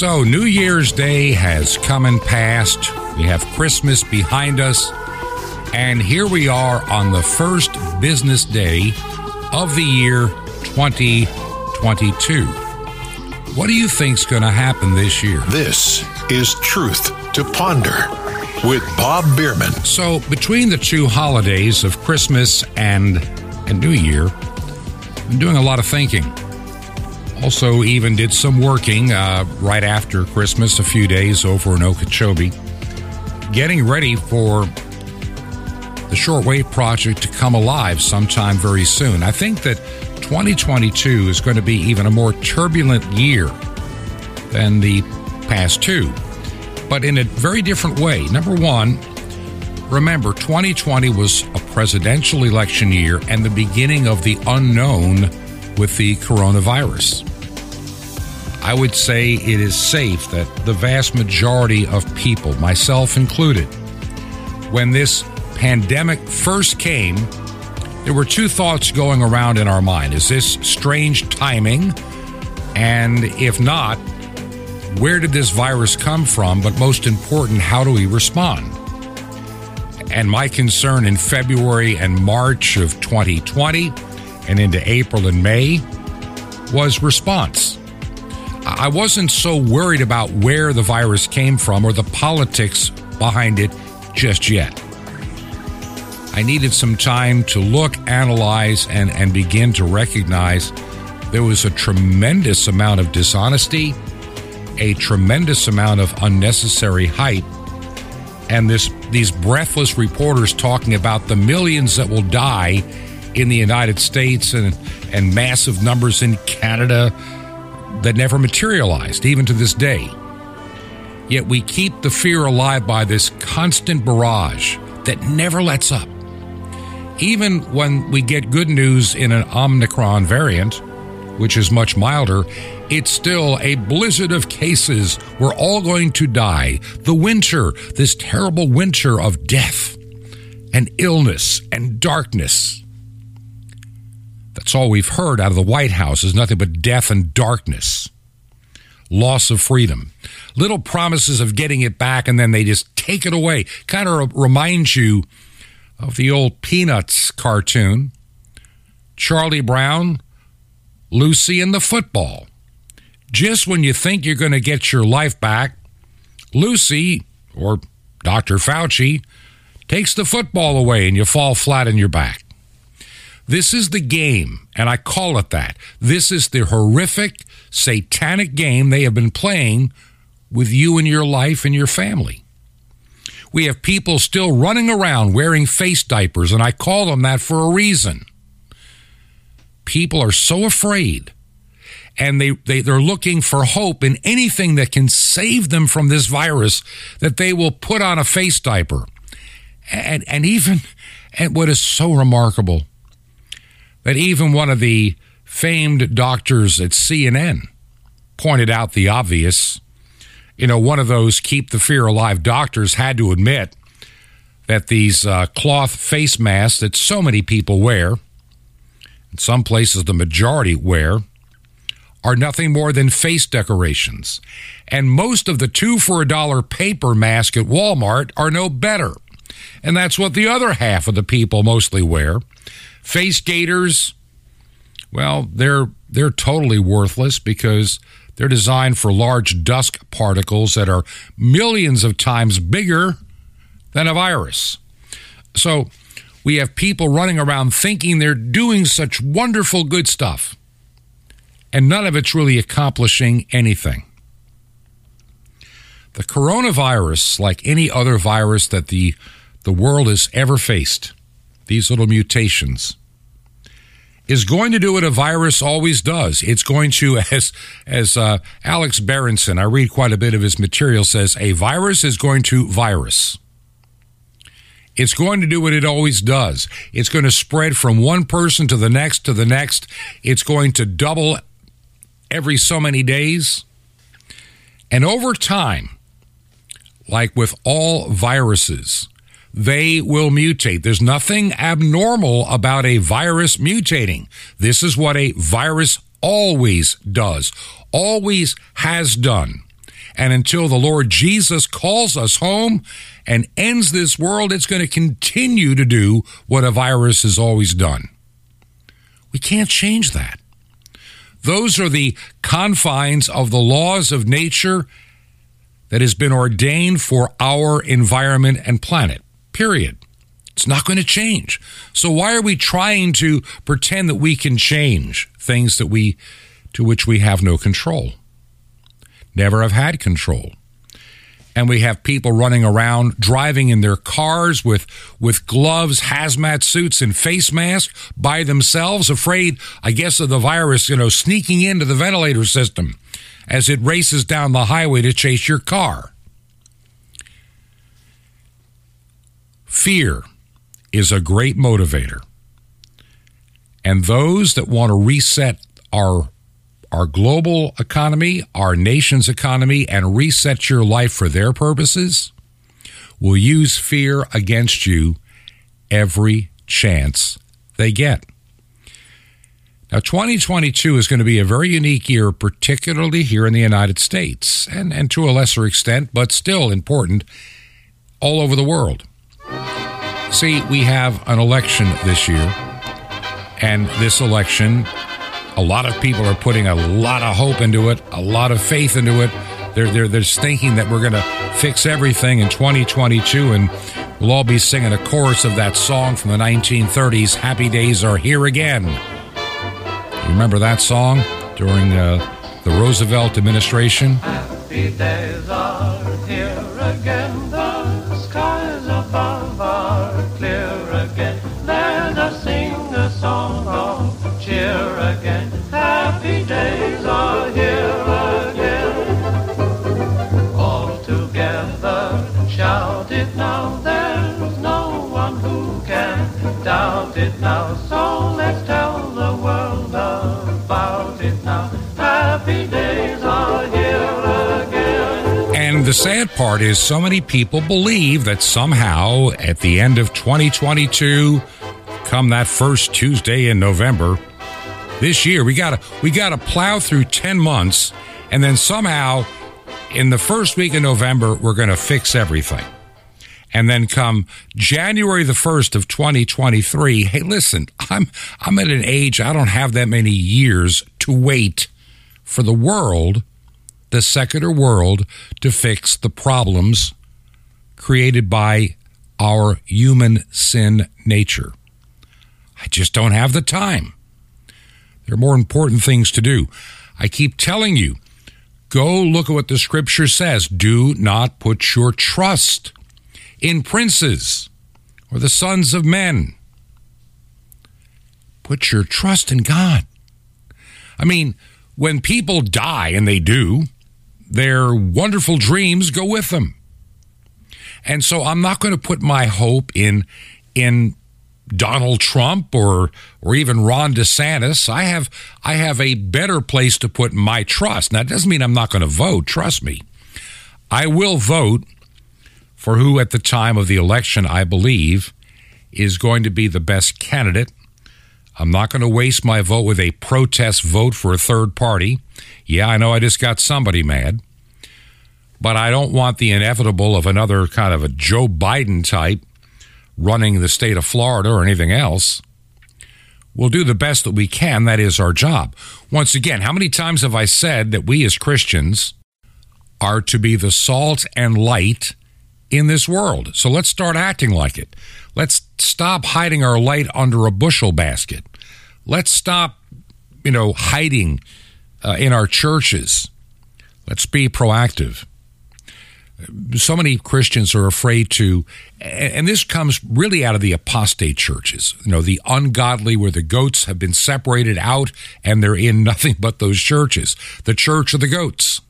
So, New Year's Day has come and passed. We have Christmas behind us. And here we are on the first business day of the year 2022. What do you think's going to happen this year? This is Truth to Ponder with Bob Bierman. So, between the two holidays of Christmas and, and New Year, I'm doing a lot of thinking. Also, even did some working uh, right after Christmas, a few days over in Okeechobee, getting ready for the shortwave project to come alive sometime very soon. I think that 2022 is going to be even a more turbulent year than the past two, but in a very different way. Number one, remember 2020 was a presidential election year and the beginning of the unknown with the coronavirus. I would say it is safe that the vast majority of people, myself included, when this pandemic first came, there were two thoughts going around in our mind. Is this strange timing? And if not, where did this virus come from? But most important, how do we respond? And my concern in February and March of 2020 and into April and May was response. I wasn't so worried about where the virus came from or the politics behind it just yet. I needed some time to look, analyze, and, and begin to recognize there was a tremendous amount of dishonesty, a tremendous amount of unnecessary hype, and this these breathless reporters talking about the millions that will die in the United States and, and massive numbers in Canada that never materialized, even to this day. Yet we keep the fear alive by this constant barrage that never lets up. Even when we get good news in an Omicron variant, which is much milder, it's still a blizzard of cases. We're all going to die. The winter, this terrible winter of death and illness and darkness. That's all we've heard out of the White House is nothing but death and darkness, loss of freedom, little promises of getting it back, and then they just take it away. Kind of reminds you of the old Peanuts cartoon Charlie Brown, Lucy, and the football. Just when you think you're going to get your life back, Lucy, or Dr. Fauci, takes the football away and you fall flat on your back. This is the game, and I call it that. This is the horrific, satanic game they have been playing with you and your life and your family. We have people still running around wearing face diapers, and I call them that for a reason. People are so afraid, and they, they, they're looking for hope in anything that can save them from this virus that they will put on a face diaper. And, and even, and what is so remarkable, that even one of the famed doctors at CNN pointed out the obvious. You know, one of those keep the fear alive doctors had to admit that these uh, cloth face masks that so many people wear, in some places the majority wear, are nothing more than face decorations. And most of the two for a dollar paper mask at Walmart are no better. And that's what the other half of the people mostly wear. Face gaiters, well, they're they're totally worthless because they're designed for large dust particles that are millions of times bigger than a virus. So, we have people running around thinking they're doing such wonderful good stuff, and none of it's really accomplishing anything. The coronavirus, like any other virus that the, the world has ever faced, these little mutations, is going to do what a virus always does. It's going to, as as uh, Alex Berenson, I read quite a bit of his material, says a virus is going to virus. It's going to do what it always does. It's going to spread from one person to the next to the next. It's going to double every so many days. And over time, like with all viruses, they will mutate. There's nothing abnormal about a virus mutating. This is what a virus always does, always has done. And until the Lord Jesus calls us home and ends this world, it's going to continue to do what a virus has always done. We can't change that. Those are the confines of the laws of nature that has been ordained for our environment and planet. Period. It's not going to change. So why are we trying to pretend that we can change things that we to which we have no control? Never have had control. And we have people running around driving in their cars with with gloves, hazmat suits and face masks by themselves afraid I guess of the virus, you know, sneaking into the ventilator system as it races down the highway to chase your car. Fear is a great motivator. And those that want to reset our our global economy, our nation's economy, and reset your life for their purposes will use fear against you every chance they get. Now, 2022 is going to be a very unique year, particularly here in the United States, and, and to a lesser extent, but still important, all over the world. See, we have an election this year, and this election, a lot of people are putting a lot of hope into it, a lot of faith into it. They're, they're, they're thinking that we're going to fix everything in 2022, and we'll all be singing a chorus of that song from the 1930s Happy Days Are Here Again. You remember that song during uh, the Roosevelt administration? Happy days are here again. Days are here again. All together shout it now. There's no one who can doubt it now. So let's tell the world about it now. Happy days are here again. And the sad part is, so many people believe that somehow at the end of 2022, come that first Tuesday in November, this year we gotta we gotta plow through 10 months, and then somehow in the first week of November we're gonna fix everything. And then come January the 1st of 2023, hey listen, I'm I'm at an age I don't have that many years to wait for the world the secular world to fix the problems created by our human sin nature. I just don't have the time. There are more important things to do. I keep telling you, go look at what the scripture says. Do not put your trust in princes or the sons of men. Put your trust in God. I mean, when people die, and they do, their wonderful dreams go with them. And so I'm not going to put my hope in in Donald Trump or or even Ron DeSantis. I have I have a better place to put my trust. Now it doesn't mean I'm not going to vote, trust me. I will vote for who at the time of the election I believe is going to be the best candidate. I'm not going to waste my vote with a protest vote for a third party. Yeah, I know I just got somebody mad. But I don't want the inevitable of another kind of a Joe Biden type running the state of Florida or anything else. We'll do the best that we can. That is our job. Once again, how many times have I said that we as Christians are to be the salt and light in this world? So let's start acting like it. Let's stop hiding our light under a bushel basket. Let's stop, you know, hiding uh, in our churches. Let's be proactive. So many Christians are afraid to, and this comes really out of the apostate churches, you know, the ungodly where the goats have been separated out and they're in nothing but those churches, the church of the goats.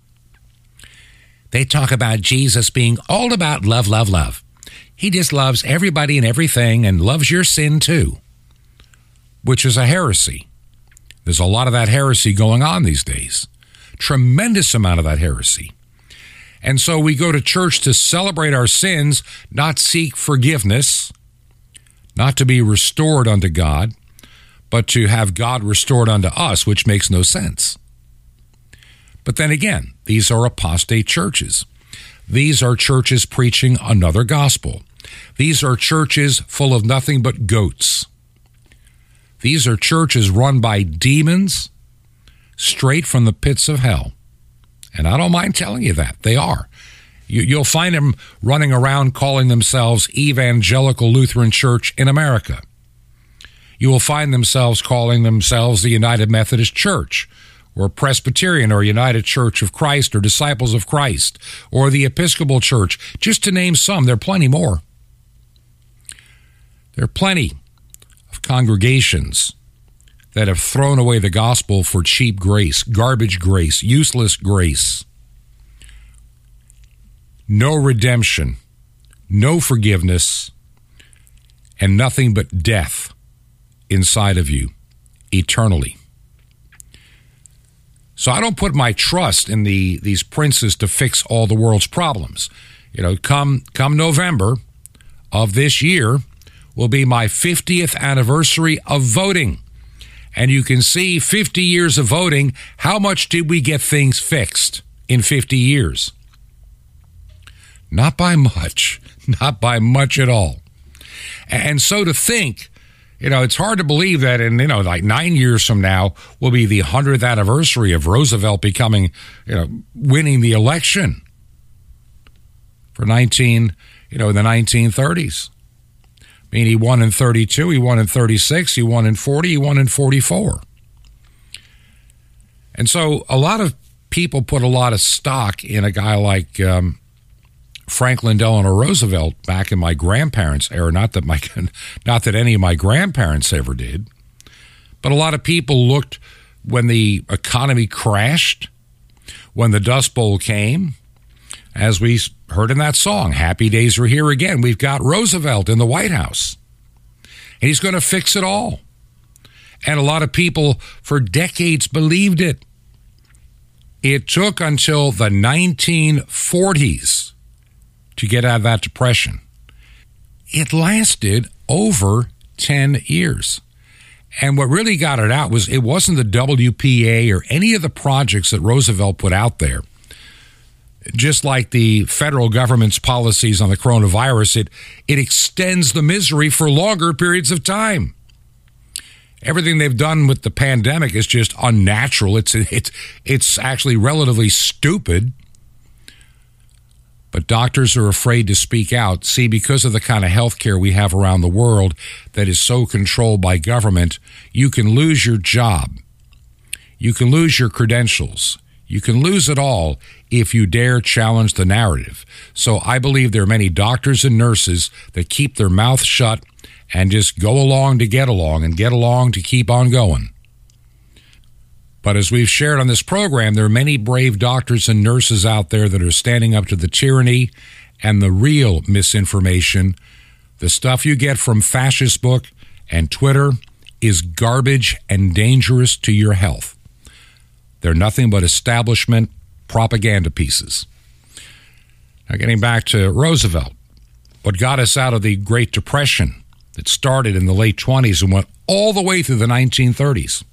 They talk about Jesus being all about love, love, love. He just loves everybody and everything and loves your sin too, which is a heresy. There's a lot of that heresy going on these days. Tremendous amount of that heresy. And so we go to church to celebrate our sins, not seek forgiveness, not to be restored unto God, but to have God restored unto us, which makes no sense. But then again, these are apostate churches. These are churches preaching another gospel. These are churches full of nothing but goats. These are churches run by demons straight from the pits of hell. And I don't mind telling you that. They are. You, will find them running around calling themselves Evangelical Lutheran Church in America. You will find themselves calling themselves the United Methodist Church or Presbyterian or United Church of Christ or Disciples of Christ or the Episcopal Church, just to name some. There are plenty more. There are plenty of congregations that have thrown away the gospel for cheap grace, garbage grace, useless grace. No redemption, no forgiveness, and nothing but death inside of you eternally. So I don't put my trust in the these princes to fix all the world's problems. You know, come come November of this year will be my 50th anniversary of voting. And you can see 50 years of voting, how much did we get things fixed in 50 years? Not by much, not by much at all. And so to think, you know, it's hard to believe that in, you know, like nine years from now will be the 100th anniversary of Roosevelt becoming, you know, winning the election for 19, you know, in the 1930s. I mean, he won in 32, he won in 36, he won in 40, he won in 44. And so a lot of people put a lot of stock in a guy like um, Franklin Delano Roosevelt back in my grandparents' era. Not that my, not that any of my grandparents ever did, but a lot of people looked when the economy crashed, when the Dust Bowl came, as we heard in that song, Happy Days Are Here Again. We've got Roosevelt in the White House, and he's going to fix it all. And a lot of people for decades believed it. It took until the 1940s to get out of that depression. It lasted over 10 years. And what really got it out was it wasn't the WPA or any of the projects that Roosevelt put out there just like the federal government's policies on the coronavirus, it, it extends the misery for longer periods of time. Everything they've done with the pandemic is just unnatural. It's, it's, it's actually relatively stupid. But doctors are afraid to speak out. See, because of the kind of health care we have around the world that is so controlled by government, you can lose your job. You can lose your credentials. You can lose it all if you dare challenge the narrative. So I believe there are many doctors and nurses that keep their mouth shut and just go along to get along and get along to keep on going. But as we've shared on this program, there are many brave doctors and nurses out there that are standing up to the tyranny and the real misinformation. The stuff you get from Fascist Book and Twitter is garbage and dangerous to your health. They're nothing but establishment propaganda pieces. Now, getting back to Roosevelt, what got us out of the Great Depression that started in the late 20s and went all the way through the 1930s.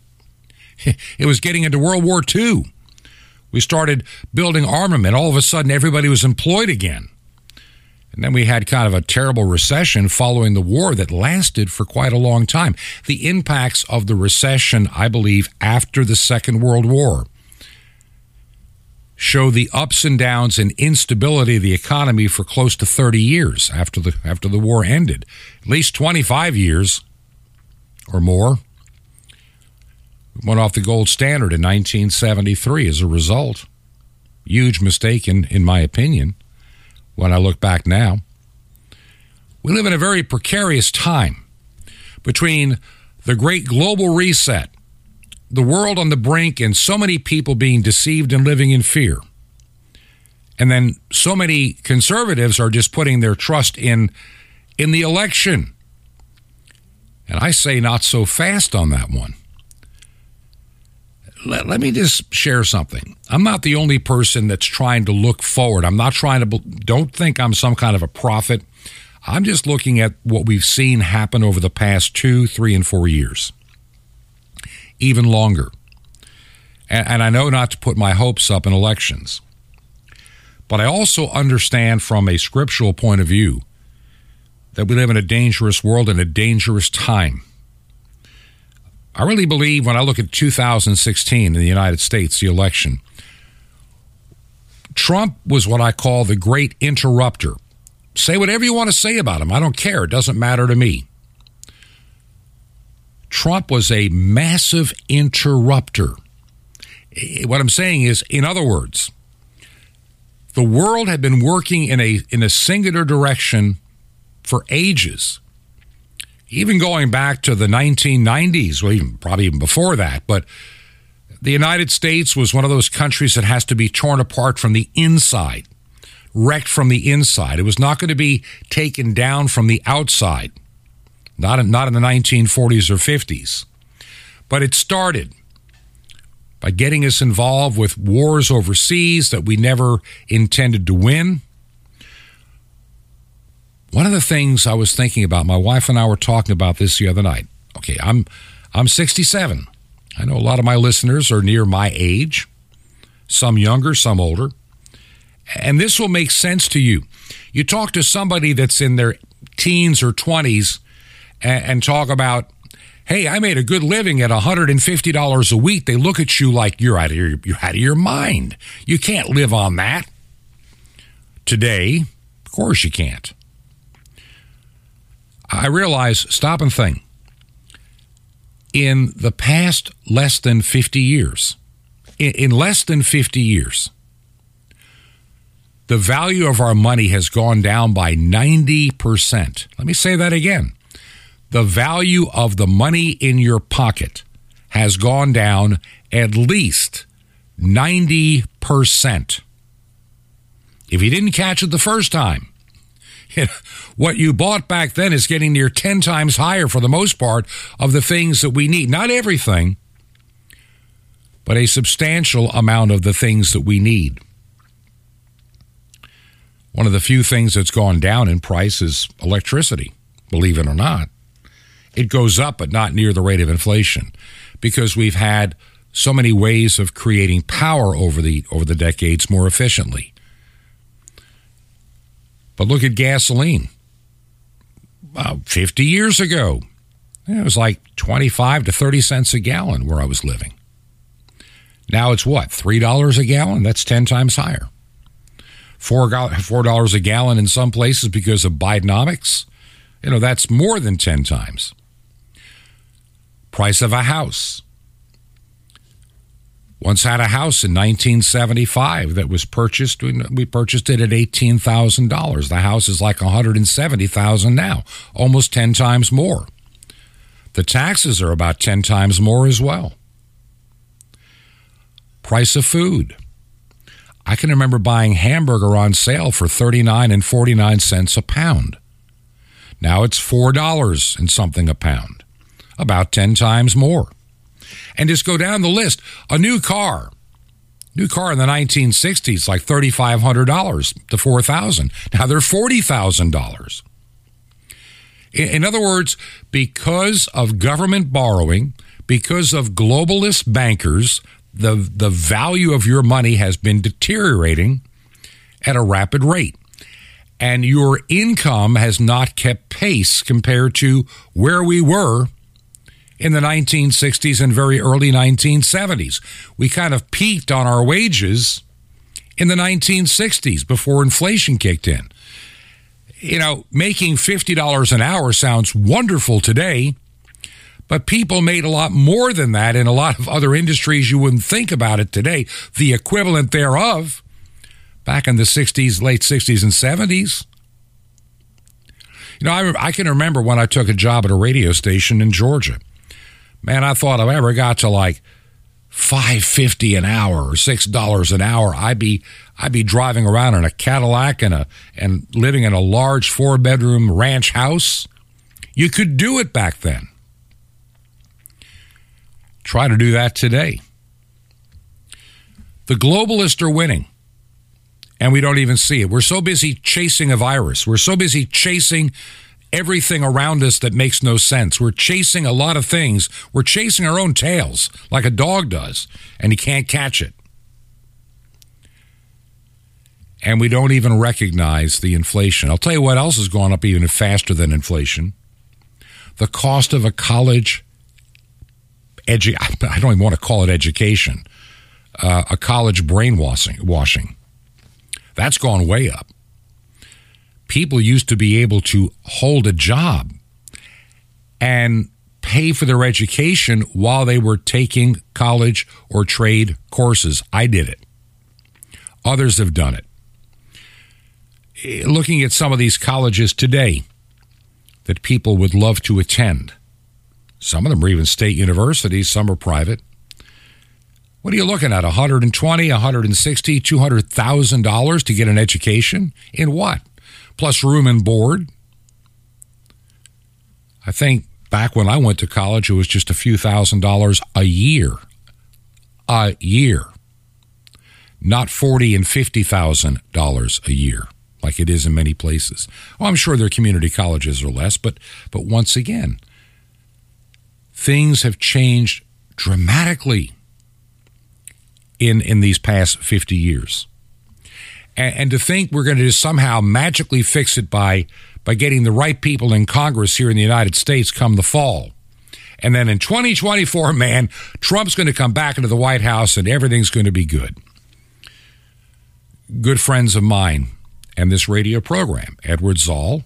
It was getting into World War II. We started building armament. All of a sudden, everybody was employed again. And then we had kind of a terrible recession following the war that lasted for quite a long time. The impacts of the recession, I believe, after the Second World War show the ups and downs and instability of the economy for close to 30 years after the after the war ended. At least 25 years or more. We went off the gold standard in 1973 as a result. Huge mistake in, in my opinion when I look back now. We live in a very precarious time between the great global reset, the world on the brink, and so many people being deceived and living in fear. And then so many conservatives are just putting their trust in in the election. And I say not so fast on that one. Let, let me just share something. I'm not the only person that's trying to look forward. I'm not trying to, don't think I'm some kind of a prophet. I'm just looking at what we've seen happen over the past two, three, and four years, even longer. And, and I know not to put my hopes up in elections, but I also understand from a scriptural point of view that we live in a dangerous world and a dangerous time. I really believe when I look at 2016 in the United States, the election, Trump was what I call the great interrupter. Say whatever you want to say about him. I don't care. It doesn't matter to me. Trump was a massive interrupter. What I'm saying is, in other words, the world had been working in a in a singular direction for ages even going back to the 1990s, well, even probably even before that. But the United States was one of those countries that has to be torn apart from the inside, wrecked from the inside. It was not going to be taken down from the outside, not in, not in the 1940s or 50s. But it started by getting us involved with wars overseas that we never intended to win one of the things I was thinking about, my wife and I were talking about this the other night. Okay, I'm I'm 67. I know a lot of my listeners are near my age, some younger, some older. And this will make sense to you. You talk to somebody that's in their teens or 20s and, and talk about, hey, I made a good living at $150 a week. They look at you like you're out of your, you're out of your mind. You can't live on that. Today, of course you can't. I realize, stop and think. In the past less than 50 years, in, less than 50 years, the value of our money has gone down by 90%. Let me say that again. The value of the money in your pocket has gone down at least 90%. If you didn't catch it the first time, what you bought back then is getting near 10 times higher for the most part of the things that we need. Not everything, but a substantial amount of the things that we need. One of the few things that's gone down in price is electricity, believe it or not. It goes up, but not near the rate of inflation because we've had so many ways of creating power over the over the decades more efficiently. But look at gasoline. 50 years ago, it was like 25 to 30 cents a gallon where I was living. Now it's what, $3 a gallon? That's 10 times higher. $4, a gallon in some places because of Bidenomics. You know, that's more than 10 times. Price of a house once had a house in 1975 that was purchased. We purchased it at $18,000. The house is like 170,000 now, almost 10 times more. The taxes are about 10 times more as well. Price of food. I can remember buying hamburger on sale for 39 and 49 cents a pound. Now it's $4 and something a pound, about 10 times more and just go down the list. A new car, new car in the 1960s, like $3,500 to 4,000. Now they're $40,000. In other words, because of government borrowing, because of globalist bankers, the, the value of your money has been deteriorating at a rapid rate. And your income has not kept pace compared to where we were in the 1960s and very early 1970s. We kind of peaked on our wages in the 1960s before inflation kicked in. You know, making $50 an hour sounds wonderful today, but people made a lot more than that in a lot of other industries you wouldn't think about it today. The equivalent thereof back in the 60s, late 60s and 70s. You know, I, I can remember when I took a job at a radio station in Georgia Man, I thought if I ever got to like five fifty an hour or six dollars an hour, I'd be I'd be driving around in a Cadillac and a and living in a large four bedroom ranch house. You could do it back then. Try to do that today. The globalists are winning, and we don't even see it. We're so busy chasing a virus. We're so busy chasing everything around us that makes no sense. We're chasing a lot of things. We're chasing our own tails like a dog does, and he can't catch it. And we don't even recognize the inflation. I'll tell you what else has gone up even faster than inflation. The cost of a college edu- I don't even want to call it education, uh, a college brainwashing washing. That's gone way up. People used to be able to hold a job and pay for their education while they were taking college or trade courses. I did it. Others have done it. Looking at some of these colleges today that people would love to attend, some of them are even state universities, some are private. What are you looking at? 120, 160, 200,000 dollars to get an education in what? Plus room and board. I think back when I went to college it was just a few thousand dollars a year. A year. Not 40 and 50,000 dollars a year like it is in many places. Well, I'm sure their community colleges are less, but but once again, things have changed dramatically in in these past 50 years. And, and to think we're going to just somehow magically fix it by by getting the right people in Congress here in the United States come the fall. And then in 2024, man, Trump's going to come back into the White House and everything's going to be good. Good friends of mine and this radio program, Edward Szall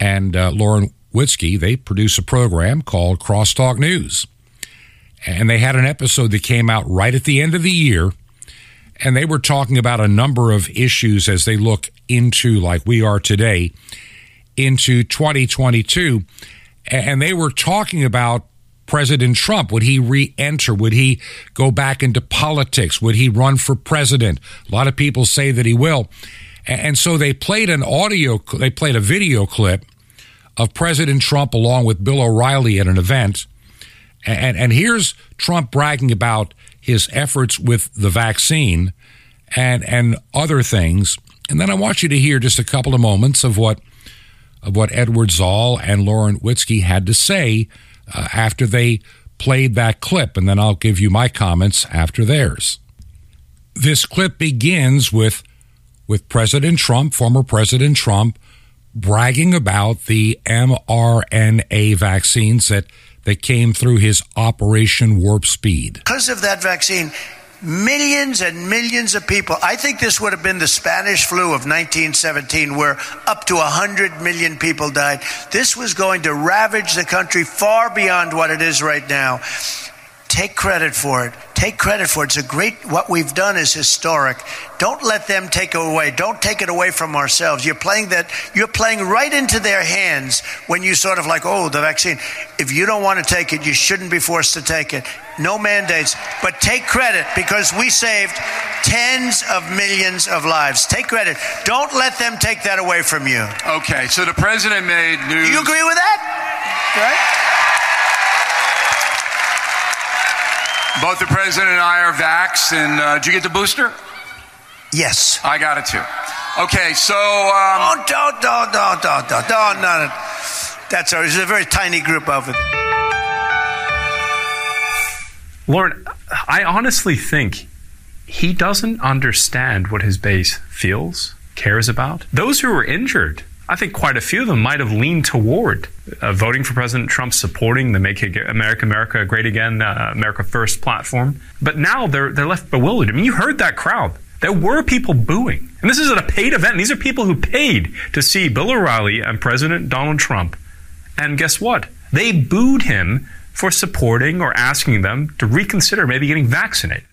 and uh, Lauren Witzke, they produce a program called Crosstalk News. And they had an episode that came out right at the end of the year. And they were talking about a number of issues as they look into, like we are today, into 2022. And they were talking about President Trump. Would he re enter? Would he go back into politics? Would he run for president? A lot of people say that he will. And so they played an audio, they played a video clip of President Trump along with Bill O'Reilly at an event. And, and here's Trump bragging about his efforts with the vaccine and, and other things. And then I want you to hear just a couple of moments of what of what Edward Szall and Lauren Witzke had to say uh, after they played that clip, and then I'll give you my comments after theirs. This clip begins with with President Trump, former President Trump, bragging about the mRNA vaccines that, that came through his Operation Warp Speed. Because of that vaccine, millions and millions of people. I think this would have been the Spanish flu of 1917, where up to 100 million people died. This was going to ravage the country far beyond what it is right now. Take credit for it. Take credit for it. It's a great, what we've done is historic. Don't let them take it away. Don't take it away from ourselves. You're playing that, you're playing right into their hands when you sort of like, oh, the vaccine. If you don't want to take it, you shouldn't be forced to take it. No mandates, but take credit because we saved tens of millions of lives. Take credit. Don't let them take that away from you. Okay, so the president made news. Do you agree with that? Right? Both the president and I are vaxxed, and uh, did you get the booster? Yes. I got it too. Okay, so. Um, oh, don't, don't, don't, don't, don't, don't, no, That's a, it's a very tiny group of it. Lauren, I honestly think he doesn't understand what his base feels, cares about. Those who were injured I think quite a few of them might have leaned toward uh, voting for President Trump, supporting the Make America America Great Again, uh, America First platform. But now they're they're left bewildered. I mean, you heard that crowd. There were people booing, and this is at a paid event. These are people who paid to see Bill O'Reilly and President Donald Trump. And guess what? They booed him for supporting or asking them to reconsider maybe getting vaccinated.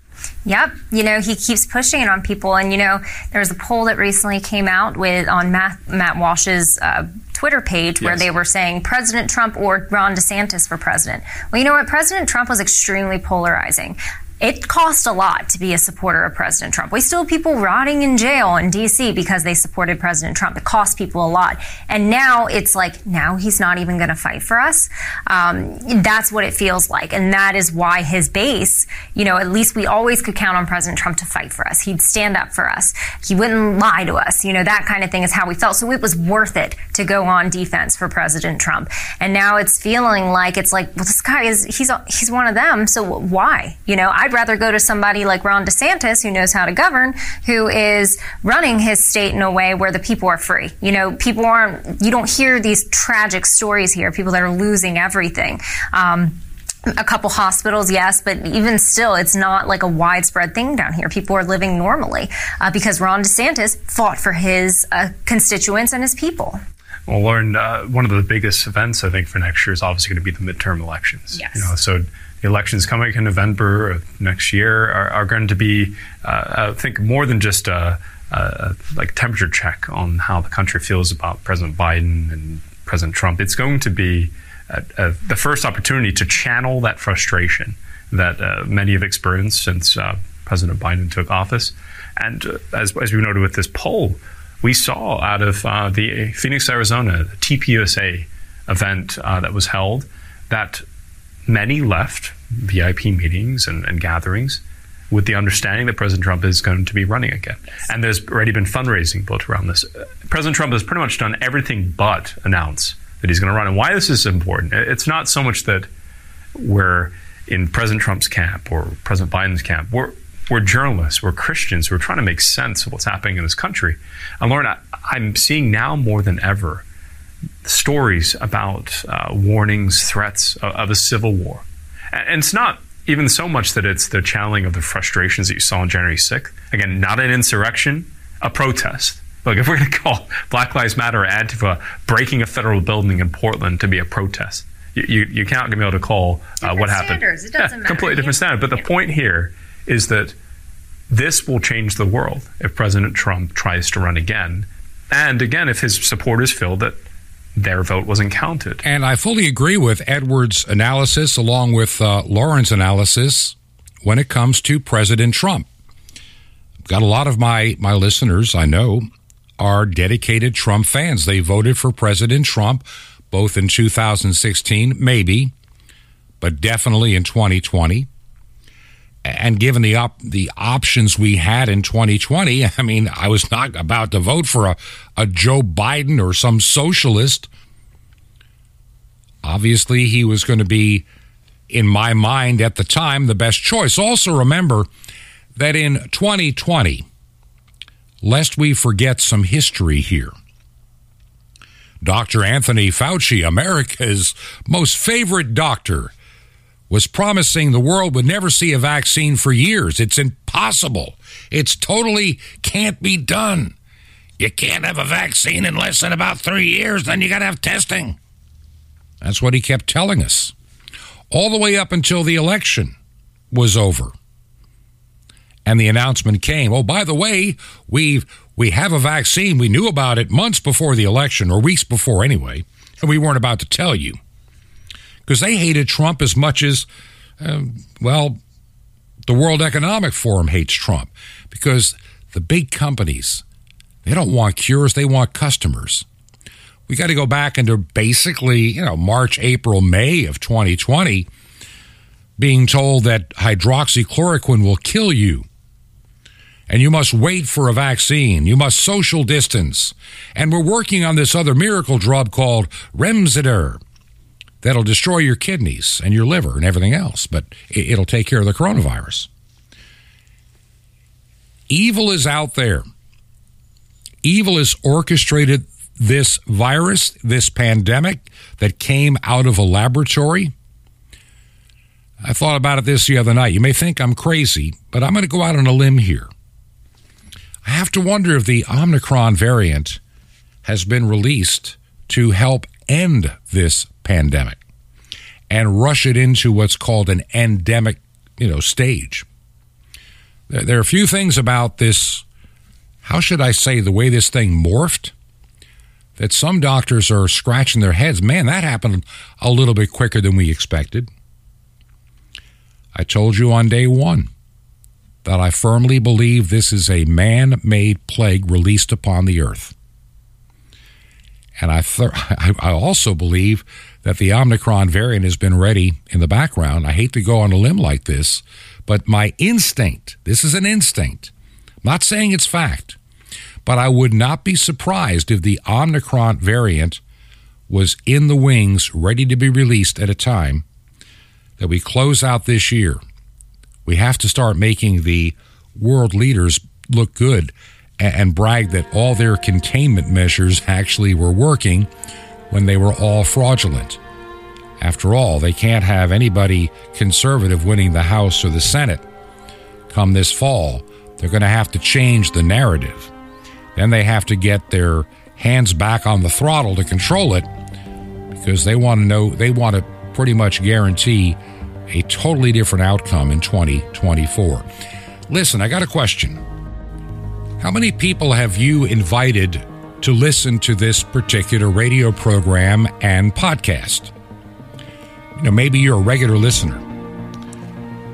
Yep. You know, he keeps pushing it on people. And, you know, there was a poll that recently came out with on Matt, Matt Walsh's uh, Twitter page where yes. they were saying President Trump or Ron DeSantis for president. Well, you know what? President Trump was extremely polarizing. It cost a lot to be a supporter of President Trump. We still have people rotting in jail in D.C. because they supported President Trump. It cost people a lot. And now it's like, now he's not even going to fight for us. Um, that's what it feels like. And that is why his base, you know, at least we always could count on President Trump to fight for us. He'd stand up for us. He wouldn't lie to us. You know, that kind of thing is how we felt. So it was worth it to go on defense for President Trump. And now it's feeling like it's like, well, this guy is, he's, he's one of them. So why? You know, I I'd rather go to somebody like Ron DeSantis, who knows how to govern, who is running his state in a way where the people are free. You know, people aren't, you don't hear these tragic stories here, people that are losing everything. Um, a couple hospitals, yes, but even still, it's not like a widespread thing down here. People are living normally uh, because Ron DeSantis fought for his uh, constituents and his people. Well, Lauren, uh, one of the biggest events I think for next year is obviously going to be the midterm elections. Yes. You know, so elections coming in November of next year are, are going to be, uh, I think, more than just a, a, like temperature check on how the country feels about President Biden and President Trump. It's going to be a, the first opportunity to channel that frustration that uh, many have experienced since uh, President Biden took office. And uh, as, as we noted with this poll, we saw out of uh, the Phoenix, Arizona, the TPUSA event uh, that was held, that many left VIP meetings and, and, gatherings with the understanding that President Trump is going to be running again. And there's already been fundraising built around this. President Trump has pretty much done everything but announce that he's going to run. And why this is important, it's not so much that we're in President Trump's camp or President Biden's camp. We're, we're journalists, we're Christians, we're trying to make sense of what's happening in this country. And Lauren, I, I'm seeing now more than ever stories about uh, warnings, threats of, of, a civil war. And it's not even so much that it's the channeling of the frustrations that you saw on January 6th. Again, not an insurrection, a protest. Look, if we're going to call Black Lives Matter or Antifa breaking a federal building in Portland to be a protest, you, you, you can't be able to call uh, what happened. It doesn't yeah, matter. Completely different standard. But the yeah. point here is that this will change the world if President Trump tries to run again. And again, if his supporters feel that their vote wasn't counted. And I fully agree with Edward's analysis, along with uh, Lauren's analysis, when it comes to President Trump. I've got a lot of my, my listeners, I know, are dedicated Trump fans. They voted for President Trump both in 2016, maybe, but definitely in 2020 and given the op- the options we had in 2020, I mean, I was not about to vote for a, a Joe Biden or some socialist. Obviously, he was going to be, in my mind at the time, the best choice. Also, remember that in 2020, lest we forget some history here, Dr. Anthony Fauci, America's most favorite doctor, was promising the world would never see a vaccine for years. It's impossible. It's totally can't be done. You can't have a vaccine in less than about three years, then you got to have testing. That's what he kept telling us. All the way up until the election was over. And the announcement came, oh, by the way, we've, we have a vaccine. We knew about it months before the election, or weeks before anyway, and we weren't about to tell you because they hated Trump as much as, um, well, the World Economic Forum hates Trump because the big companies, they don't want cures, they want customers. We got to go back into basically, you know, March, April, May of 2020 being told that hydroxychloroquine will kill you and you must wait for a vaccine. You must social distance. And we're working on this other miracle drug called Remdesivir that'll destroy your kidneys and your liver and everything else, but it'll take care of the coronavirus. Evil is out there. Evil has orchestrated this virus, this pandemic that came out of a laboratory. I thought about it this the other night. You may think I'm crazy, but I'm going to go out on a limb here. I have to wonder if the Omicron variant has been released to help end this pandemic and rush it into what's called an endemic, you know, stage. There are a few things about this, how should I say, the way this thing morphed, that some doctors are scratching their heads. Man, that happened a little bit quicker than we expected. I told you on day one that I firmly believe this is a man made plague released upon the earth. And I, th- I also believe that the Omicron variant has been ready in the background. I hate to go on a limb like this, but my instinct this is an instinct, I'm not saying it's fact, but I would not be surprised if the Omicron variant was in the wings, ready to be released at a time that we close out this year. We have to start making the world leaders look good and brag that all their containment measures actually were working when they were all fraudulent. After all, they can't have anybody conservative winning the House or the Senate come this fall. They're going to have to change the narrative. Then they have to get their hands back on the throttle to control it because they want to know, they want to pretty much guarantee a totally different outcome in 2024. Listen, I got a question. How many people have you invited to listen to this particular radio program and podcast? You know, maybe you're a regular listener.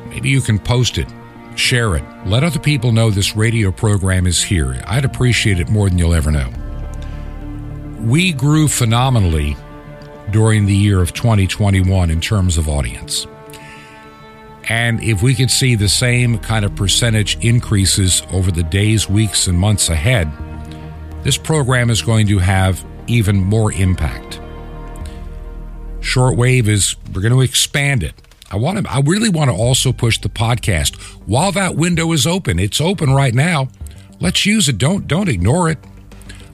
Maybe you can post it, share it, let other people know this radio program is here. I'd appreciate it more than you'll ever know. We grew phenomenally during the year of 2021 in terms of audience. And if we could see the same kind of percentage increases over the days, weeks, and months ahead, this program is going to have even more impact. Shortwave is, we're going to expand it. I want to, I really want to also push the podcast while that window is open. It's open right now. Let's use it. Don't, don't ignore it.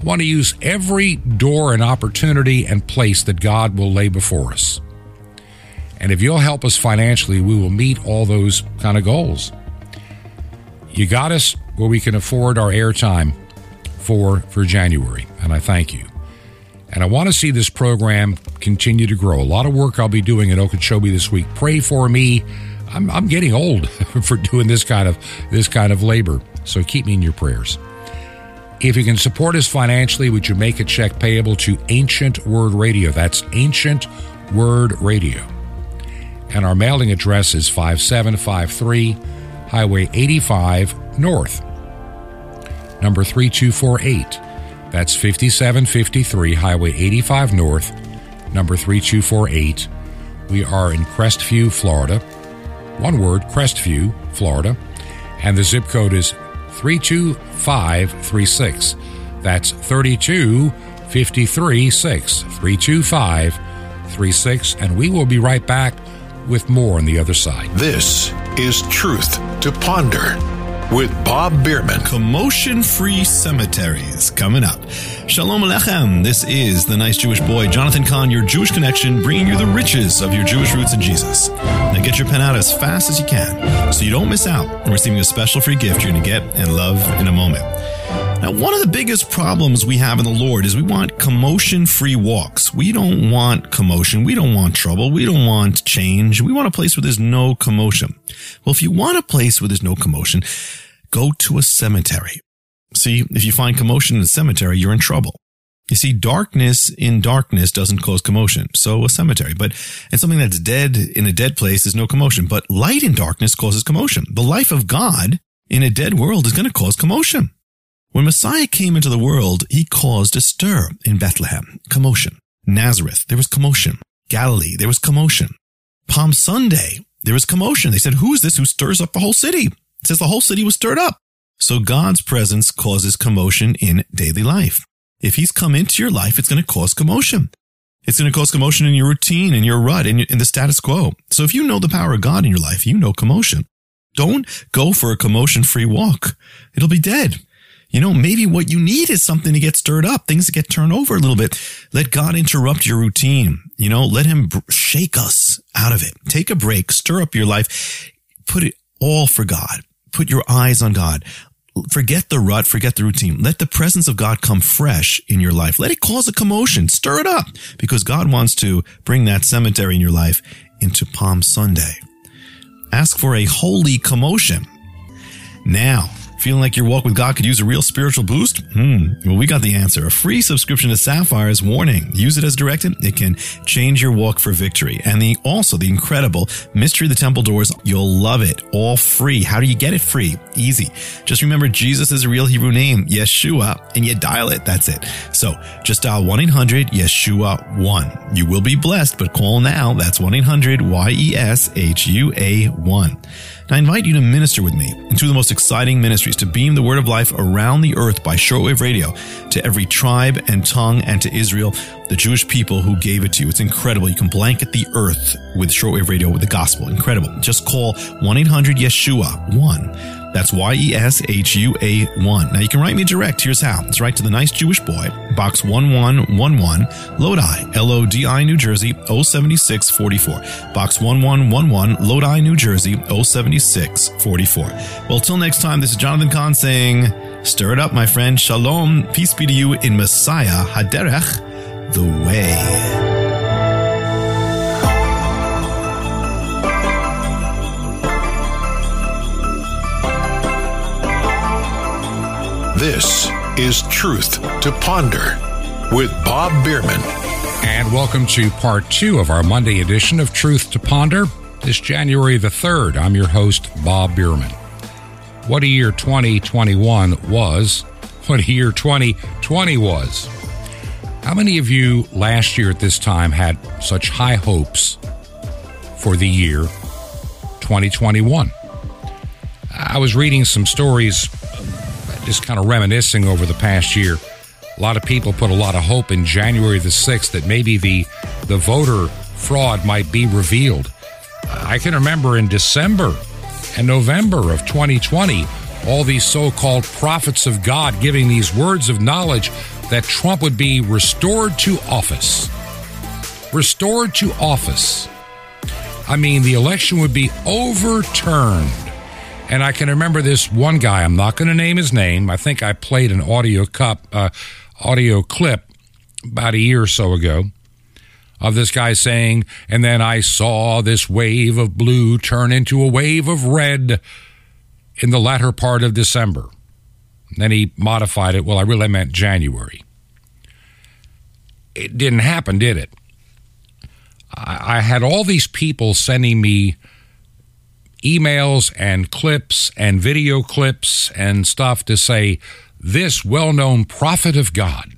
I want to use every door and opportunity and place that God will lay before us. And if you'll help us financially, we will meet all those kind of goals. You got us where we can afford our airtime for for January, and I thank you. And I want to see this program continue to grow. A lot of work I'll be doing at Okeechobee this week. Pray for me. I'm, I'm getting old for doing this kind of this kind of labor. So keep me in your prayers. If you can support us financially, would you make a check payable to Ancient Word Radio? That's Ancient Word Radio and our mailing address is 5753 Highway 85 North, number 3248. That's 5753 Highway 85 North, number 3248. We are in Crestview, Florida. One word, Crestview, Florida. And the zip code is 32536. That's 32536. 32536. And we will be right back with more on the other side. This is Truth to Ponder with Bob Bierman. Commotion free cemeteries coming up. Shalom Alechem. This is the nice Jewish boy, Jonathan Cahn, your Jewish connection, bringing you the riches of your Jewish roots in Jesus. Now get your pen out as fast as you can so you don't miss out on receiving a special free gift you're going to get and love in a moment. Now, one of the biggest problems we have in the Lord is we want commotion free walks. We don't want commotion. We don't want trouble. We don't want change. We want a place where there's no commotion. Well, if you want a place where there's no commotion, go to a cemetery. See, if you find commotion in a cemetery, you're in trouble. You see, darkness in darkness doesn't cause commotion. So a cemetery, but and something that's dead in a dead place is no commotion. But light in darkness causes commotion. The life of God in a dead world is going to cause commotion. When Messiah came into the world, he caused a stir in Bethlehem, commotion. Nazareth, there was commotion. Galilee, there was commotion. Palm Sunday, there was commotion. They said, who is this who stirs up the whole city? It says the whole city was stirred up. So God's presence causes commotion in daily life. If he's come into your life, it's going to cause commotion. It's going to cause commotion in your routine, in your rut, in, in the status quo. So if you know the power of God in your life, you know commotion. Don't go for a commotion free walk. It'll be dead. You know, maybe what you need is something to get stirred up, things to get turned over a little bit. Let God interrupt your routine. You know, let him shake us out of it. Take a break, stir up your life, put it all for God. Put your eyes on God. Forget the rut, forget the routine. Let the presence of God come fresh in your life. Let it cause a commotion. Stir it up because God wants to bring that cemetery in your life into Palm Sunday. Ask for a holy commotion. Now, Feeling like your walk with God could use a real spiritual boost? Hmm. Well, we got the answer. A free subscription to Sapphire's warning. Use it as directed. It can change your walk for victory. And the also the incredible Mystery of the Temple Doors. You'll love it. All free. How do you get it free? Easy. Just remember Jesus is a real Hebrew name, Yeshua, and you dial it. That's it. So just dial 1-800-YESHUA-1. You will be blessed, but call now. That's 1-800-Y-E-S-H-U-A-1. And I invite you to minister with me in two of the most exciting ministries to beam the word of life around the earth by shortwave radio to every tribe and tongue and to Israel, the Jewish people who gave it to you. It's incredible. You can blanket the earth with shortwave radio with the gospel. Incredible. Just call 1-800-YESHUA 1. That's Y E S H U A 1. Now you can write me direct. Here's how. It's right to the nice Jewish boy, box 1111, Lodi, L O D I, New Jersey, 07644. Box 1111, Lodi, New Jersey, 07644. Well, till next time, this is Jonathan Cahn saying, Stir it up, my friend. Shalom. Peace be to you in Messiah, Haderech, the way. This is Truth to Ponder with Bob Bierman. And welcome to part two of our Monday edition of Truth to Ponder. This January the 3rd, I'm your host, Bob Bierman. What a year 2021 was. What a year 2020 was. How many of you last year at this time had such high hopes for the year 2021? I was reading some stories just kind of reminiscing over the past year. A lot of people put a lot of hope in January the 6th that maybe the, the voter fraud might be revealed. I can remember in December and November of 2020, all these so called prophets of God giving these words of knowledge that Trump would be restored to office. Restored to office. I mean, the election would be overturned. And I can remember this one guy. I'm not going to name his name. I think I played an audio cup, uh, audio clip about a year or so ago of this guy saying, "And then I saw this wave of blue turn into a wave of red in the latter part of December." And then he modified it. Well, I really meant January. It didn't happen, did it? I, I had all these people sending me emails and clips and video clips and stuff to say, this well known prophet of God,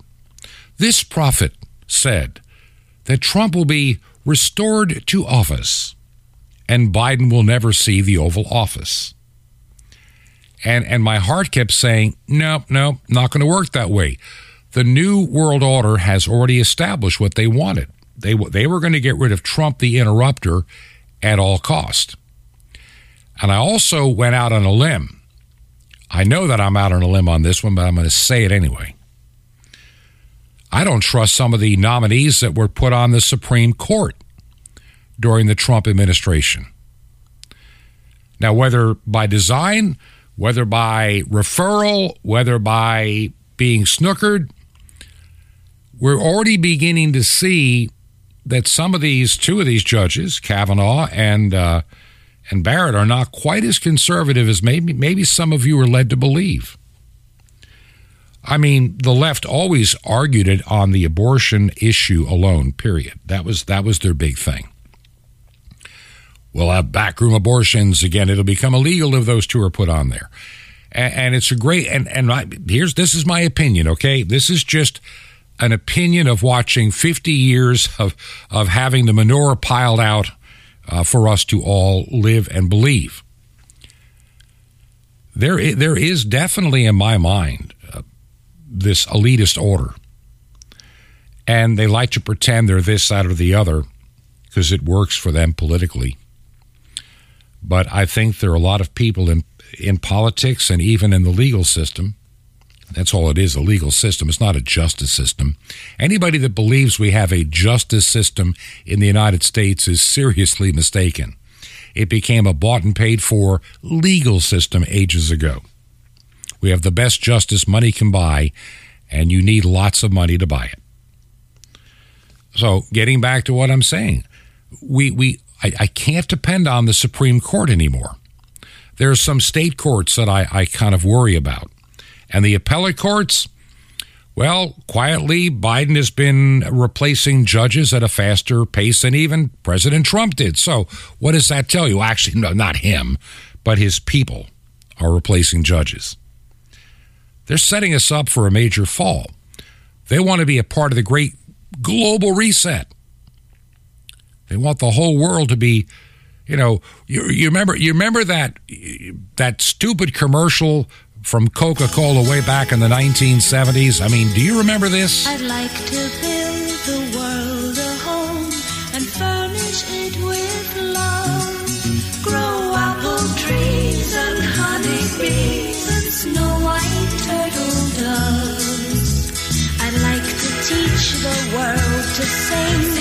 this prophet said that Trump will be restored to office and Biden will never see the Oval Office. And, and my heart kept saying, no, no, not going to work that way. The New World Order has already established what they wanted. They, they were going to get rid of Trump, the interrupter, at all cost. And I also went out on a limb. I know that I'm out on a limb on this one, but I'm going to say it anyway. I don't trust some of the nominees that were put on the Supreme Court during the Trump administration. Now, whether by design, whether by referral, whether by being snookered, we're already beginning to see that some of these, two of these judges, Kavanaugh and uh, and Barrett are not quite as conservative as maybe maybe some of you are led to believe. I mean, the left always argued it on the abortion issue alone, period. That was that was their big thing. We'll have backroom abortions again. It'll become illegal if those two are put on there. And, and it's a great and and I, here's this is my opinion. Okay, this is just an opinion of watching 50 years of of having the manure piled out uh, for us to all live and believe. There, there is definitely in my mind uh, this elitist order. And they like to pretend they're this, that, or the other because it works for them politically. But I think there are a lot of people in, in politics and even in the legal system that's all it is a legal system. It's not a justice system. Anybody that believes we have a justice system in the United States is seriously mistaken. It became a bought and paid for legal system ages ago. We have the best justice money can buy, and you need lots of money to buy it. So, getting back to what I'm saying, we, we I, I can't depend on the Supreme Court anymore There are some state courts that I, I kind of worry about. And the appellate courts, well, quietly, Biden has been replacing judges at a faster pace than even President Trump did. So, what does that tell you? Actually, no, not him, but his people are replacing judges. They're setting us up for a major fall. They want to be a part of the great global reset. They want the whole world to be, you know, you, you remember you remember that that stupid commercial from Coca-Cola way back in the 1970s. I mean, do you remember this? I'd like to build the world a home and furnish it with love. Grow apple trees and honeybees and snow white turtle doves. I'd like to teach the world to sing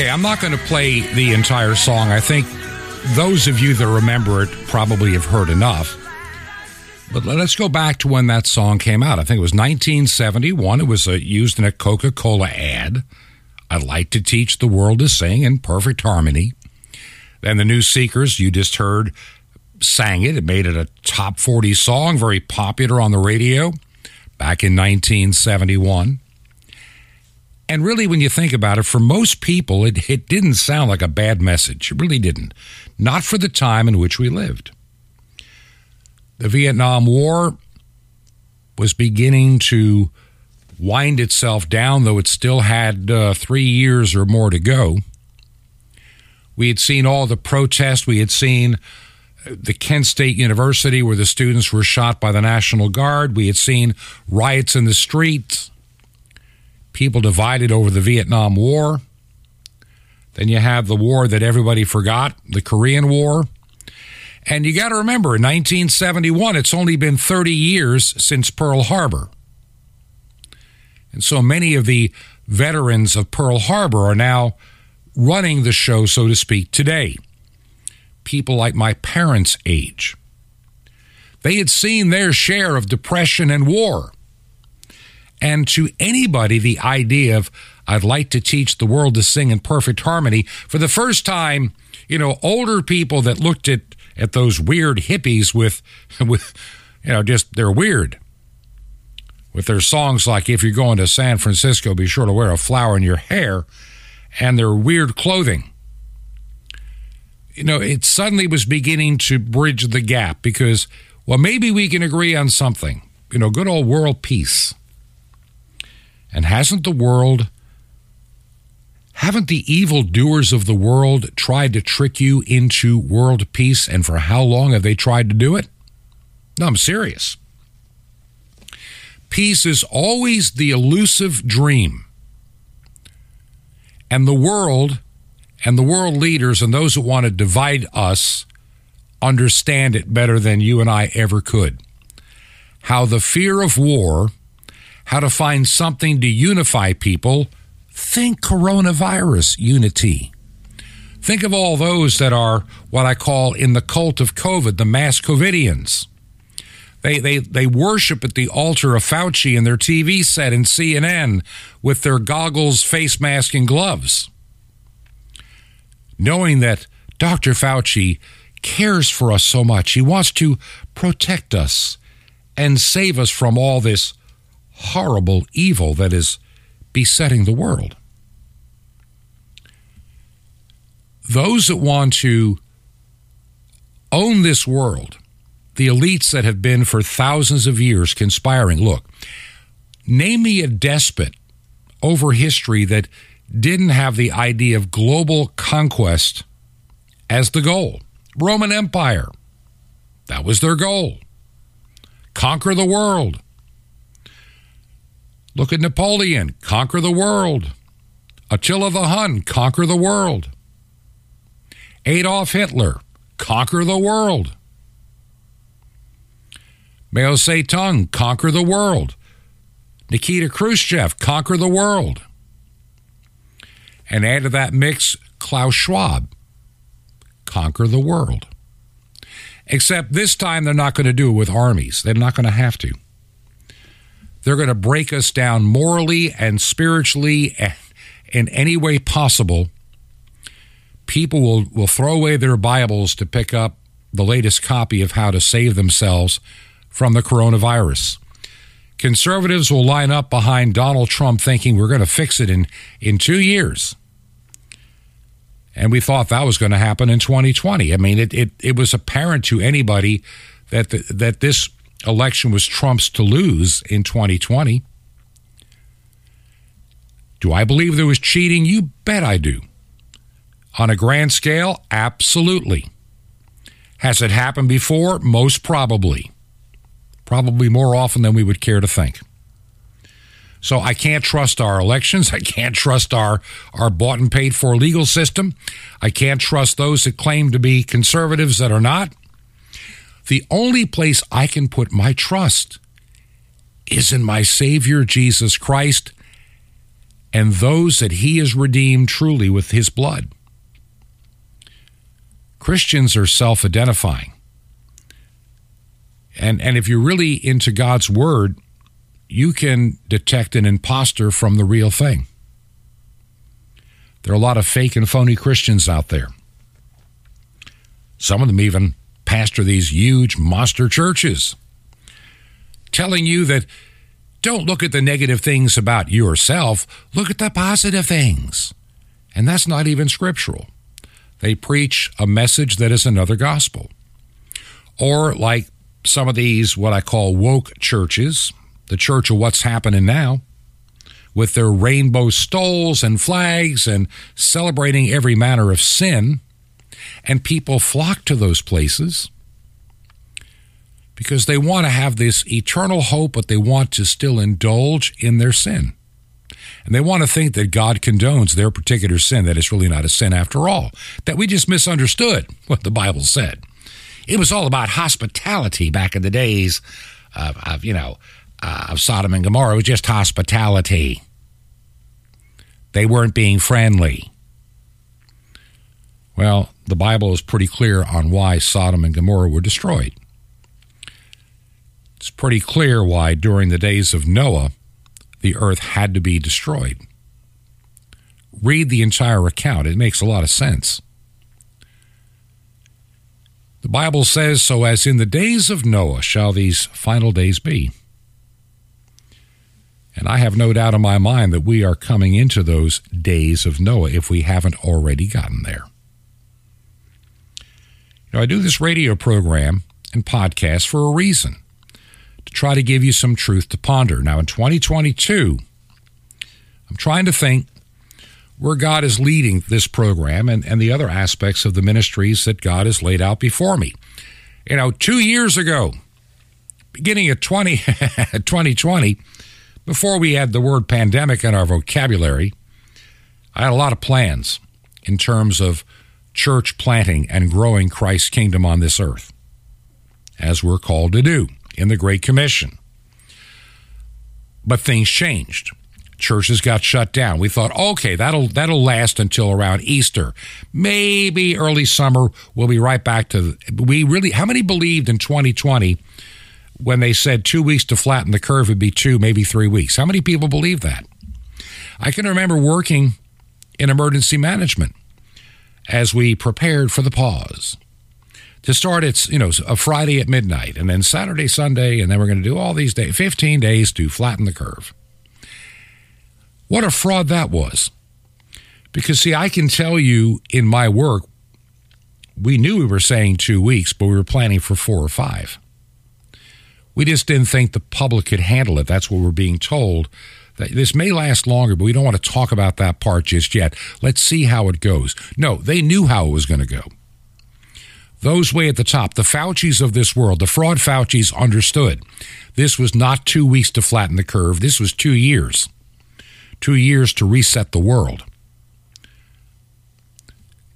Okay, I'm not going to play the entire song. I think those of you that remember it probably have heard enough. But let's go back to when that song came out. I think it was 1971. It was uh, used in a Coca Cola ad. I'd like to teach the world to sing in perfect harmony. Then the New Seekers, you just heard, sang it. It made it a top 40 song, very popular on the radio back in 1971. And really, when you think about it, for most people, it, it didn't sound like a bad message. It really didn't. Not for the time in which we lived. The Vietnam War was beginning to wind itself down, though it still had uh, three years or more to go. We had seen all the protests. We had seen the Kent State University where the students were shot by the National Guard. We had seen riots in the streets, people divided over the Vietnam War. Then you have the war that everybody forgot, the Korean War. And you got to remember, in 1971, it's only been 30 years since Pearl Harbor. And so many of the veterans of Pearl Harbor are now running the show, so to speak, today. People like my parents' age. They had seen their share of depression and war. And to anybody, the idea of, I'd like to teach the world to sing in perfect harmony, for the first time, you know, older people that looked at, at those weird hippies with, with, you know, just, they're weird. With their songs like, if you're going to San Francisco, be sure to wear a flower in your hair, and their weird clothing. You know, it suddenly was beginning to bridge the gap because, well, maybe we can agree on something. You know, good old world peace. And hasn't the world, haven't the evil doers of the world tried to trick you into world peace? And for how long have they tried to do it? No, I'm serious. Peace is always the elusive dream. And the world and the world leaders and those who want to divide us understand it better than you and I ever could. How the fear of war, how to find something to unify people, think coronavirus unity. Think of all those that are what I call in the cult of COVID, the mass COVIDians. They, they, they worship at the altar of Fauci in their TV set in CNN with their goggles, face mask, and gloves. Knowing that Dr. Fauci cares for us so much, he wants to protect us and save us from all this horrible evil that is besetting the world. Those that want to own this world, the elites that have been for thousands of years conspiring, look, name me a despot over history that didn't have the idea of global conquest as the goal. Roman Empire, that was their goal. Conquer the world. Look at Napoleon, conquer the world. Attila the Hun, conquer the world. Adolf Hitler, conquer the world. Mao Zedong, conquer the world. Nikita Khrushchev, conquer the world. And add to that mix Klaus Schwab, conquer the world. Except this time they're not going to do it with armies. They're not going to have to. They're going to break us down morally and spiritually and in any way possible. People will, will throw away their Bibles to pick up the latest copy of how to save themselves from the coronavirus. Conservatives will line up behind Donald Trump thinking we're going to fix it in, in two years. And we thought that was going to happen in 2020. I mean, it, it, it was apparent to anybody that, the, that this election was Trump's to lose in 2020. Do I believe there was cheating? You bet I do. On a grand scale, absolutely. Has it happened before? Most probably. Probably more often than we would care to think. So I can't trust our elections. I can't trust our, our bought and paid for legal system. I can't trust those that claim to be conservatives that are not. The only place I can put my trust is in my Savior Jesus Christ and those that He has redeemed truly with His blood. Christians are self identifying. And, and if you're really into God's Word, you can detect an impostor from the real thing. There are a lot of fake and phony Christians out there. Some of them even pastor these huge monster churches, telling you that don't look at the negative things about yourself, look at the positive things. And that's not even scriptural. They preach a message that is another gospel. Or like some of these, what I call woke churches, the church of what's happening now, with their rainbow stoles and flags and celebrating every manner of sin. And people flock to those places because they want to have this eternal hope, but they want to still indulge in their sin. And they want to think that God condones their particular sin, that it's really not a sin after all, that we just misunderstood what the Bible said. It was all about hospitality back in the days of, of you know, uh, of Sodom and Gomorrah. It was just hospitality. They weren't being friendly. Well, the Bible is pretty clear on why Sodom and Gomorrah were destroyed. It's pretty clear why, during the days of Noah, the earth had to be destroyed. Read the entire account, it makes a lot of sense. The Bible says, So as in the days of Noah shall these final days be. And I have no doubt in my mind that we are coming into those days of Noah if we haven't already gotten there. You know, I do this radio program and podcast for a reason to try to give you some truth to ponder. Now, in 2022, I'm trying to think where God is leading this program and, and the other aspects of the ministries that God has laid out before me. You know, two years ago, beginning of 20, 2020, before we had the word pandemic in our vocabulary, I had a lot of plans in terms of church planting and growing Christ's kingdom on this earth, as we're called to do in the Great Commission. But things changed. Churches got shut down. We thought, okay, that'll that'll last until around Easter, maybe early summer. We'll be right back to. We really, how many believed in 2020 when they said two weeks to flatten the curve would be two, maybe three weeks? How many people believe that? I can remember working in emergency management as we prepared for the pause. To start it's you know a friday at midnight and then saturday sunday and then we're going to do all these days 15 days to flatten the curve. What a fraud that was. Because see i can tell you in my work we knew we were saying two weeks but we were planning for four or five. We just didn't think the public could handle it. That's what we're being told this may last longer but we don't want to talk about that part just yet let's see how it goes no they knew how it was going to go those way at the top, the Faucis of this world, the fraud Faucis understood this was not two weeks to flatten the curve. This was two years. Two years to reset the world.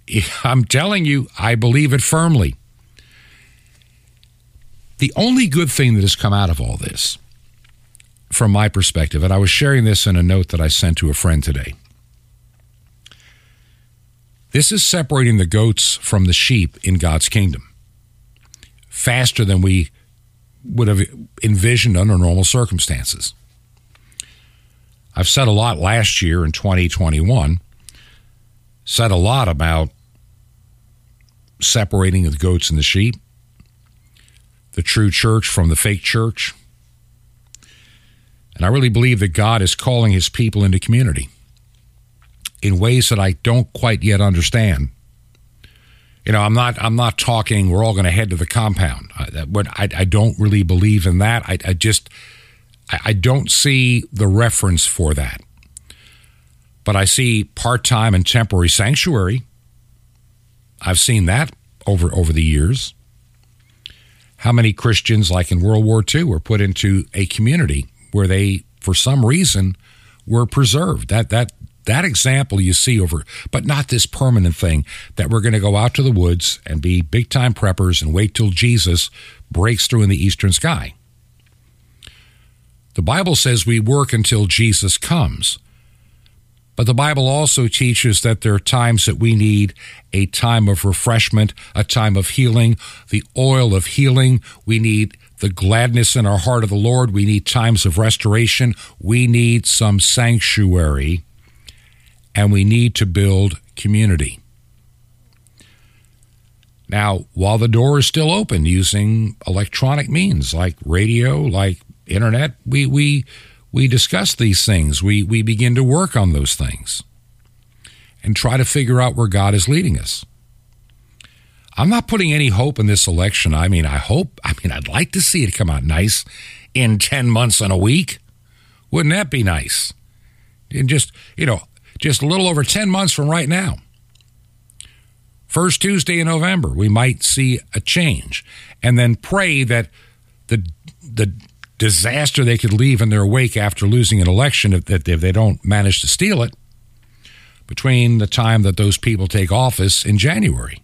I'm telling you, I believe it firmly. The only good thing that has come out of all this, from my perspective, and I was sharing this in a note that I sent to a friend today This is separating the goats from the sheep in God's kingdom faster than we would have envisioned under normal circumstances. I've said a lot last year in 2021, said a lot about separating the goats and the sheep, the true church from the fake church. And I really believe that God is calling his people into community in ways that I don't quite yet understand. You know, I'm not. I'm not talking. We're all going to head to the compound. I, I, I don't really believe in that. I, I just, I, I don't see the reference for that. But I see part-time and temporary sanctuary. I've seen that over over the years. How many Christians, like in World War II, were put into a community where they, for some reason, were preserved? That that that example you see over, but not this permanent thing that we're going to go out to the woods and be big time preppers and wait till Jesus breaks through in the eastern sky. The Bible says we work until Jesus comes. But the Bible also teaches that there are times that we need a time of refreshment, a time of healing, the oil of healing. We need the gladness in our heart of the Lord. We need times of restoration. We need some sanctuary and we need to build community. Now, while the door is still open using electronic means like radio, like internet, we, we, we discuss these things. We, we begin to work on those things and try to figure out where God is leading us. I'm not putting any hope in this election. I mean, I hope, I mean, I'd like to see it come out nice in 10 months and a week. Wouldn't that be nice? And just, you know, just a little over 10 months from right now. First Tuesday in November, we might see a change and then pray that the, the disaster they could leave in their wake after losing an election, if, if they don't manage to steal it, between the time that those people take office in January.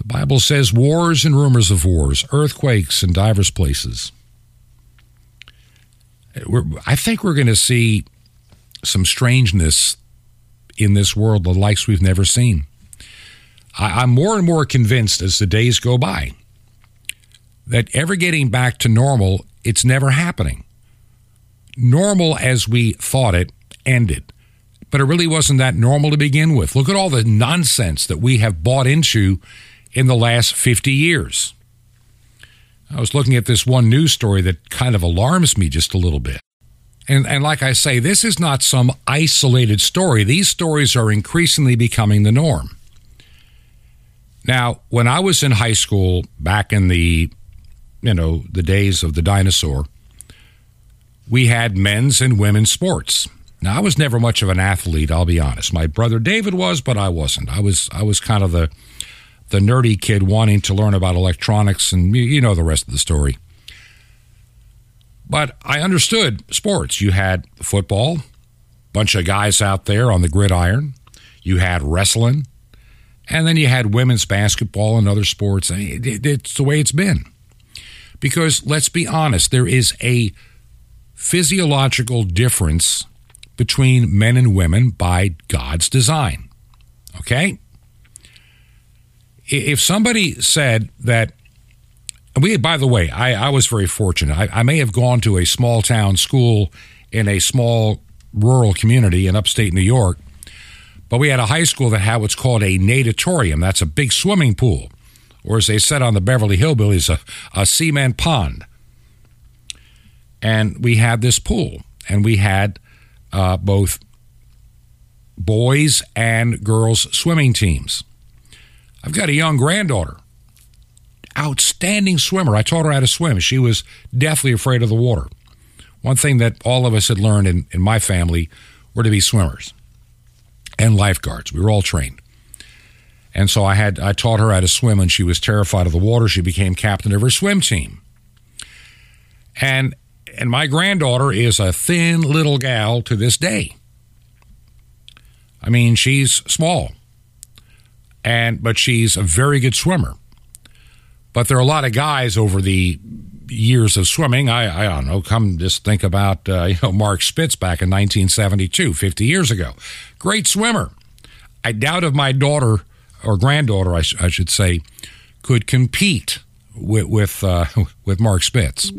The Bible says wars and rumors of wars, earthquakes in divers places. We're, I think we're going to see some strangeness in this world, the likes we've never seen. I, I'm more and more convinced as the days go by that ever getting back to normal, it's never happening. Normal as we thought it ended. But it really wasn't that normal to begin with. Look at all the nonsense that we have bought into in the last 50 years. I was looking at this one news story that kind of alarms me just a little bit. And, and like I say, this is not some isolated story. These stories are increasingly becoming the norm. Now, when I was in high school back in the you know, the days of the dinosaur, we had men's and women's sports. Now, I was never much of an athlete, I'll be honest. My brother David was, but I wasn't. I was I was kind of the the nerdy kid wanting to learn about electronics and you know the rest of the story. But I understood sports. You had football, bunch of guys out there on the gridiron. You had wrestling, and then you had women's basketball and other sports. It's the way it's been. Because let's be honest, there is a physiological difference between men and women by God's design. Okay? If somebody said that, we, by the way, I, I was very fortunate. I, I may have gone to a small town school in a small rural community in upstate New York, but we had a high school that had what's called a natatorium. That's a big swimming pool or as they said on the Beverly Hillbillies, a, a cement pond. And we had this pool, and we had uh, both boys and girls swimming teams. I've got a young granddaughter, outstanding swimmer. I taught her how to swim. She was deathly afraid of the water. One thing that all of us had learned in, in my family were to be swimmers and lifeguards. We were all trained. And so I had I taught her how to swim and she was terrified of the water. She became captain of her swim team. And and my granddaughter is a thin little gal to this day. I mean, she's small. And but she's a very good swimmer. But there are a lot of guys over the years of swimming. I, I don't know. Come just think about uh, you know Mark Spitz back in 1972, 50 years ago. Great swimmer. I doubt if my daughter or granddaughter, I, sh- I should say, could compete with with, uh, with Mark Spitz.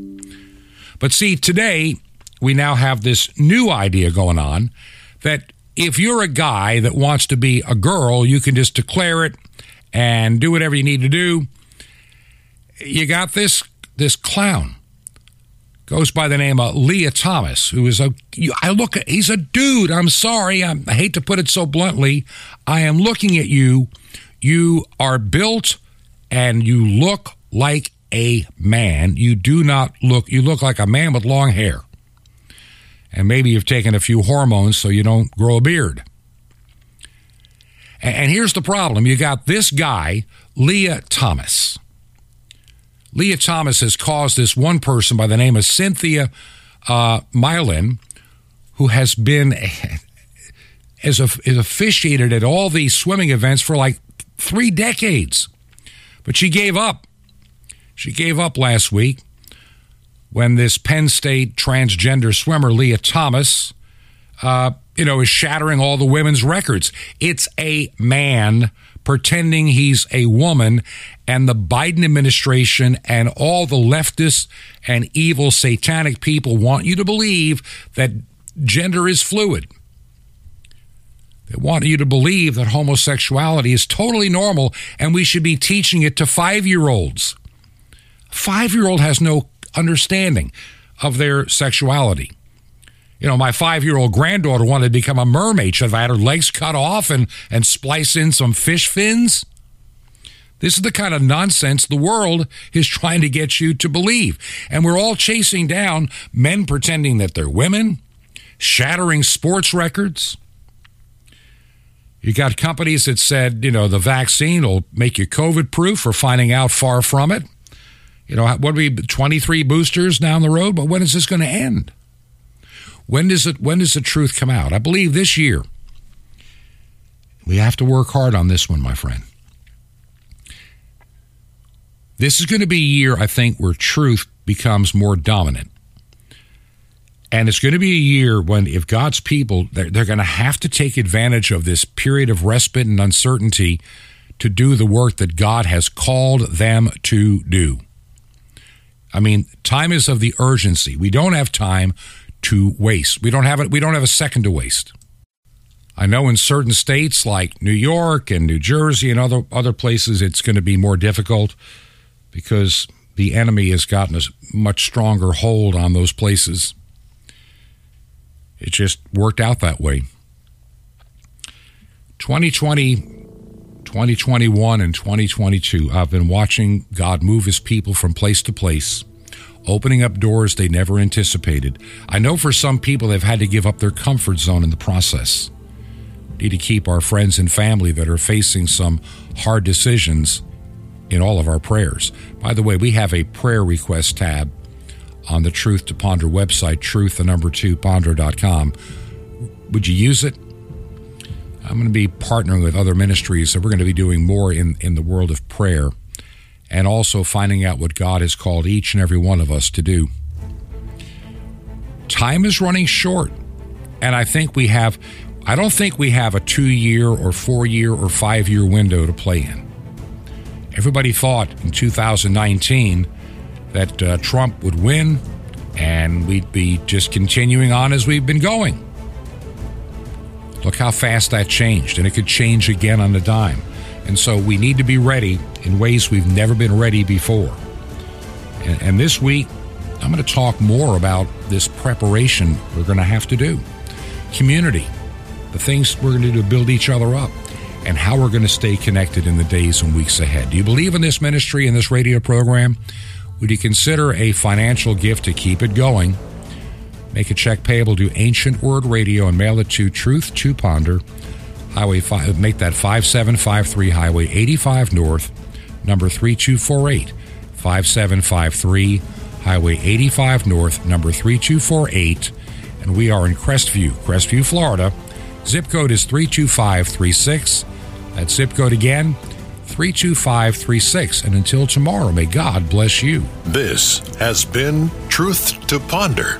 But see, today we now have this new idea going on that if you're a guy that wants to be a girl, you can just declare it and do whatever you need to do. You got this this clown goes by the name of Lia Thomas, who is a I look at. He's a dude. I'm sorry. I'm, I hate to put it so bluntly. I am looking at you. You are built, and you look like a man. You do not look. You look like a man with long hair, and maybe you've taken a few hormones so you don't grow a beard. And, here's the problem: you got this guy, Lia Thomas. Lia Thomas has caused this one person by the name of Cynthia uh, Millen, who has been as a, is officiated at all these swimming events for like three decades, but she gave up. She gave up last week when this Penn State transgender swimmer Lia Thomas, uh, you know, is shattering all the women's records. It's a man pretending he's a woman, and the Biden administration and all the leftists and evil satanic people want you to believe that gender is fluid. They want you to believe that homosexuality is totally normal and we should be teaching it to five year olds. Five year old has no understanding of their sexuality. You know, my five year old granddaughter wanted to become a mermaid. Should have had her legs cut off and, and splice in some fish fins? This is the kind of nonsense the world is trying to get you to believe. And we're all chasing down men pretending that they're women, shattering sports records. You got companies that said, you know, the vaccine will make you COVID proof or finding out far from it. You know, what be 23 boosters down the road? But when is this going to end? When does it when does the truth come out? I believe this year. We have to work hard on this one, my friend. This is going to be a year, I think, where truth becomes more dominant. And it's going to be a year when, if God's people, they're, they're going to have to take advantage of this period of respite and uncertainty to do the work that God has called them to do. I mean, time is of the urgency. We don't have time to waste. We don't have it. We don't have a second to waste. I know in certain states like New York and New Jersey and other other places, it's going to be more difficult because the enemy has gotten a much stronger hold on those places. It just worked out that way. 2020, 2021, and 2022, I've been watching God move his people from place to place opening up doors they never anticipated. I know for some people they've had to give up their comfort zone in the process. We need to keep our friends and family that are facing some hard decisions in all of our prayers. By the way, we have a prayer request tab on the Truth to Ponder website, truth, the number two, ponder.com. Would you use it? I'm going to be partnering with other ministries, so we're going to be doing more in, in the world of prayer and also finding out what God has called each and every one of us to do. Time is running short, and I think we have, I don't think we have a two year or four year or five year window to play in. Everybody thought in 2019 that uh, Trump would win and we'd be just continuing on as we've been going. Look how fast that changed, and it could change again on a dime. And so we need to be ready in ways we've never been ready before. And, and this week, I'm going to talk more about this preparation we're going to have to do. Community, the things we're going to do to build each other up, and how we're going to stay connected in the days and weeks ahead. Do you believe in this ministry and this radio program? Would you consider a financial gift to keep it going? Make a check payable to Ancient Word Radio and mail it to Truth to Ponder, Highway 5, make that 5753 Highway 85 North, number 3248. 5753 Highway 85 North, number 3248. And we are in Crestview, Crestview, Florida. Zip code is 32536. That zip code again, 32536. And until tomorrow, may God bless you. This has been Truth to Ponder